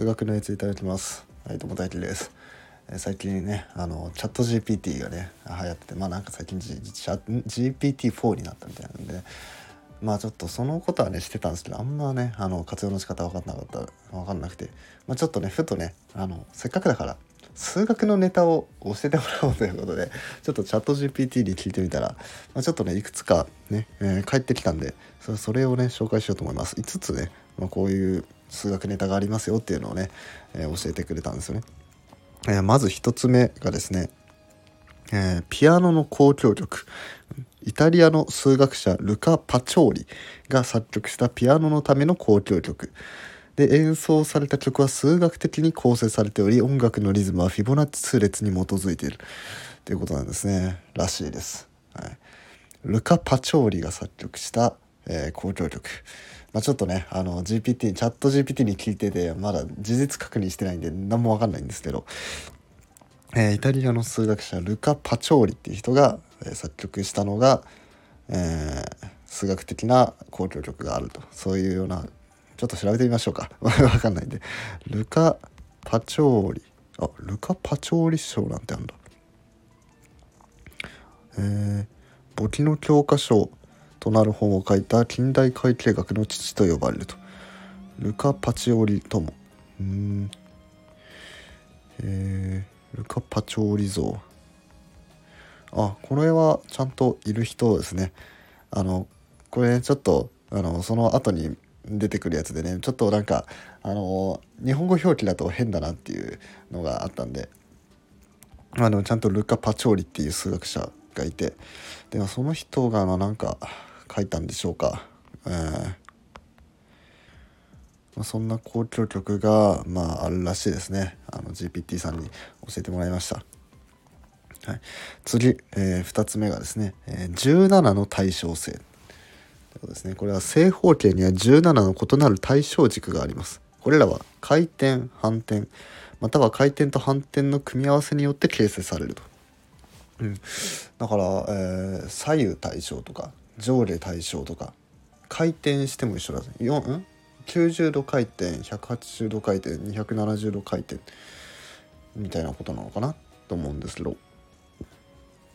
数学のやついただきます。はいどうも大輝です。え最近ねあのチャット GPT がね流行っててまあなんか最近、GPT-4 になったみたいなんでまあちょっとそのことはねしてたんですけどあんまねあの活用の仕方分かんなかった分かんなくて、まあ、ちょっとねふとねあのせっかくだから数学のネタを教えてもらおうということでちょっとチャット GPT に聞いてみたら、まあ、ちょっとねいくつかね、えー返ってきたんでそれをね紹介しようと思います。5つね、まあ、こういう数学ネタがありますよっていうのをね、えー教えてくれたんですよね、えーまず1つ目がですねえピアノの交響曲。イタリアの数学者ルカ・パチョーリが作曲したピアノのための交響曲。で演奏された曲は数学的に構成されており音楽のリズムはフィボナッチ数列に基づいている。ということなんですね。らしいです、はい、ルカ・パチョーリが作曲した、えー交響曲。まあ、ちょっとねあの GPT チャット GPT に聞いててまだ事実確認してないんで何も分かんないんですけど。えーイタリアの数学者ルカ・パチョーリっていう人が、えー作曲したのが、えー数学的な交響曲があると。そういうようなちょっと調べてみましょうか。わかんないんで。ルカ・パチョーリ。あルカ・パチョーリ賞なんてあるんだ。えー簿記の教科書となる本を書いた近代会計学の父と呼ばれると。ルカ・パチオリとも。うん。えールカ・パチョーリ像。あこれはちゃんといる人ですね。あのこれちょっとあのその後に出てくるやつでねちょっとなんかあの日本語表記だと変だなっていうのがあったんでまあのちゃんとルカ・パチョーリっていう数学者がいてでもその人がまあなんか書いたんでしょうか、えー。まあ、そんな交響曲がまああるらしいですね。あの GPT さんに教えてもらいました、はい、次、え2つ目がですね、えー17の対称性。ことですね。これは正方形には17の異なる対称軸があります。これらは回転反転または回転と反転の組み合わせによって形成されると。うん、だから、えー左右対称とか上下対称とか回転しても一緒だぜ。よん？90度回転180度回転270度回転みたいなことなのかなと思うんですけど。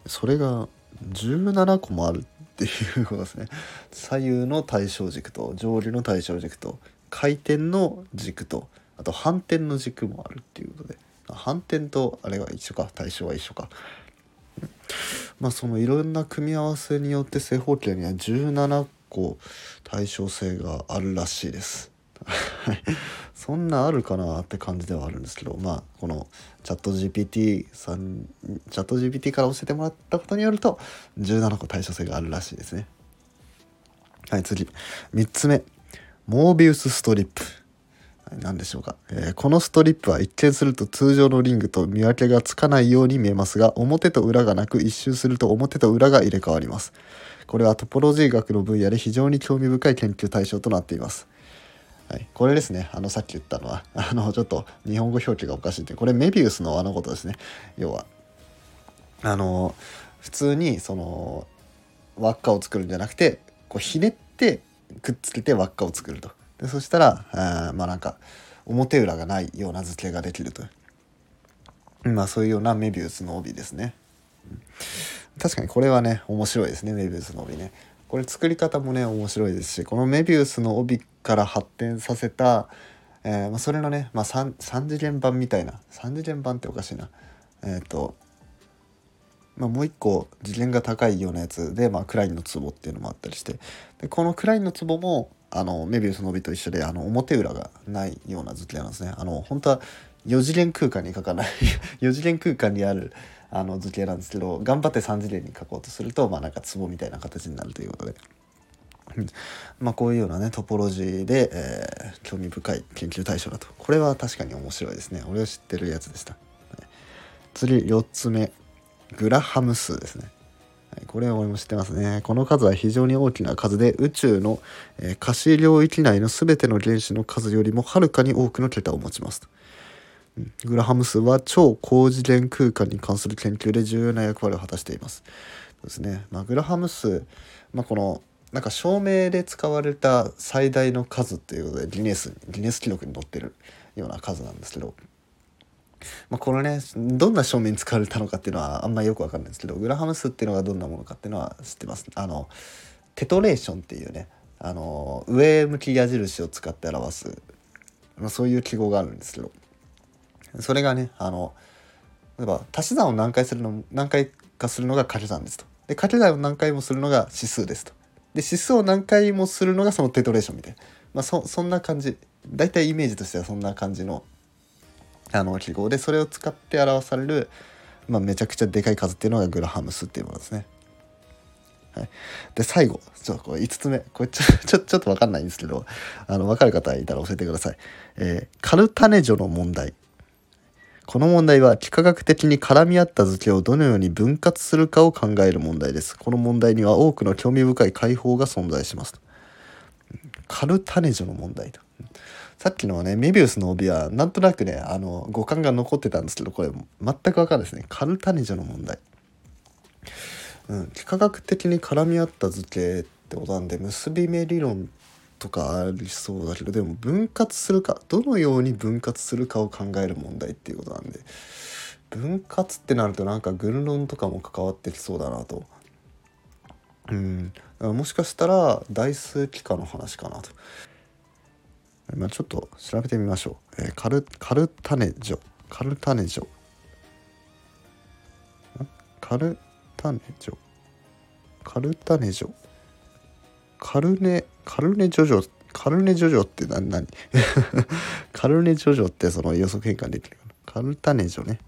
それが17個もあるっていうことですね。左右の対称軸と上下の対称軸と回転の軸とあと反転の軸もあるっていうことで。反転とあれが一緒か対称は一緒か。まあそのいろんな組み合わせによって正方形には17個対称性があるらしいです。そんなあるかなって感じではあるんですけどまあこのチャット GPT さんチャット GPT から教えてもらったことによると17個対称性があるらしいですね。はい次。3つ目。モービウスストリップ。何でしょうか、えーこのストリップは一見すると通常のリングと見分けがつかないように見えますが表と裏がなく一周すると表と裏が入れ替わります。これはトポロジー学の分野で非常に興味深い研究対象となっています。はい、これですね。あのさっき言ったのは あのちょっと日本語表記がおかしいってこれメビウスの輪のことですね。要はあの普通にその輪っかを作るんじゃなくてこうひねってくっつけて輪っかを作ると。でそしたらあまあなんか表裏がないような図形ができるとまあそういうようなメビウスの帯ですね。確かにこれはね面白いですね。メビウスの帯ね。これ作り方もね面白いですしこのメビウスの帯から発展させた、えーまあ、それのね、まあ、3, 三次元版みたいな3次元版っておかしいなえっ、とまあ、もう一個次元が高いようなやつで、まあ、クラインの壺っていうのもあったりしてでこのクラインの壺もあのメビウスの帯と一緒であの表裏がないような図形なんですね。あの本当は4次元空間に描かない 4次元空間にあるあの図形なんですけど頑張って3次元に描こうとするとまあなんか壺みたいな形になるということで。まあこういうようなねトポロジーで、えー興味深い研究対象だと。これは確かに面白いですね。俺を知ってるやつでした、次4つ目。グラハム数ですね。はい。これは俺も知ってますね。この数は非常に大きな数で宇宙の、えー可視領域内の全ての原子の数よりもはるかに多くの桁を持ちますと。うん。グラハム数は超高次元空間に関する研究で重要な役割を果たしています。ですね。まあ、グラハム数、まあ、このなんか証明で使われた最大の数っていうことでギネスギネス記録に載ってるような数なんですけど、まあ、このねどんな証明に使われたのかっていうのはあんまりよく分かんないんですけどグラハム数っていうのがどんなものかっていうのは知ってます。あのテトレーションっていうねあの上向き矢印を使って表す、まあ、そういう記号があるんですけどそれがねあの例えば足し算を何回するの何回かするのが掛け算ですと。で掛け算を何回もするのが指数ですと。で指数を何回もするのがそのテトレーションみたいな、まあ、そそんな感じ。大体イメージとしてはそんな感じのあの記号。でそれを使って表される、まあ、めちゃくちゃでかい数っていうのがグラハムスっていうものですね。はい、で最後。ちょっとこれ5つ目。これちょ ちょちょっと分かんないんですけどあの分かる方いたら教えてください。えー、カルタネジョの問題。この問題は幾何学的に絡み合った図形をどのように分割するかを考える問題です。この問題には多くの興味深い解法が存在します。カルタネジョの問題と。さっきのね、メビウスの帯はなんとなくね、あの、五感が残ってたんですけど、これ全くわかんないですね。カルタネジョの問題。うん、幾何学的に絡み合った図形ってことなんで、結び目理論とかありそうだけどでも分割するかどのように分割するかを考える問題っていうことなんで分割ってなるとなんか群論とかも関わってきそうだなと。うんもしかしたら代数幾何の話かなと。まあ、ちょっと調べてみましょう。えー、カルカルタネジョカルタネジョカルタネジョカルタネジョカルネカルネジョジョカルネジョジョって何何？カルネジョジョってその予測変換できるかな？カルタネジョね。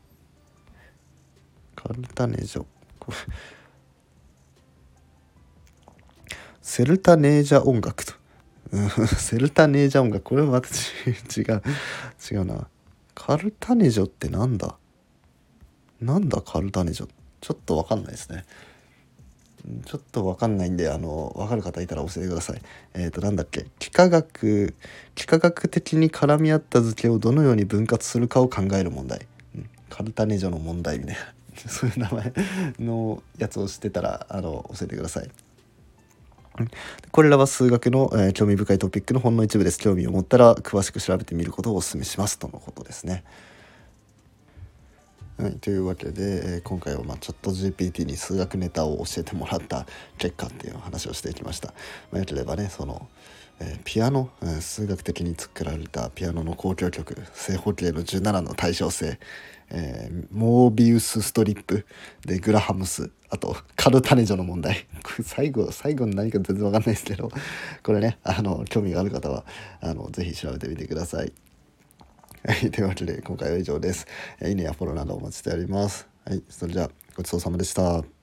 カルタネジョ。セルタネージャ音楽と。セルタネージャ音楽。これはまた違う。違うな。カルタネジョってなんだ？なんだカルタネジョ？ちょっとわかんないですね。ちょっと分かんないんであの分かる方いたら教えてください。えっ、ー、となんだっけ？幾何学幾何学的に絡み合った図形をどのように分割するかを考える問題、カルタネジョの問題みたいな そういう名前のやつを知ってたらあの教えてください。これらは数学の、えー、興味深いトピックのほんの一部です。興味を持ったら詳しく調べてみることをお勧めしますとのことですね。はい、というわけで、えー、今回はまあチャット GPT に数学ネタを教えてもらった結果っていう話をしていきました。まあ、よければねその、えー、ピアノ、えー、数学的に作られたピアノの交響曲正方形の17の対称性、えー、モービウスストリップでグラハムスあとカルタネジョの問題最後最後の何か全然わかんないですけどこれねあの興味がある方はあのぜひ調べてみてください。はい、というわけで今回は以上です。いいねやフォローなどお待ちしております。はい、それじゃあごちそうさまでした。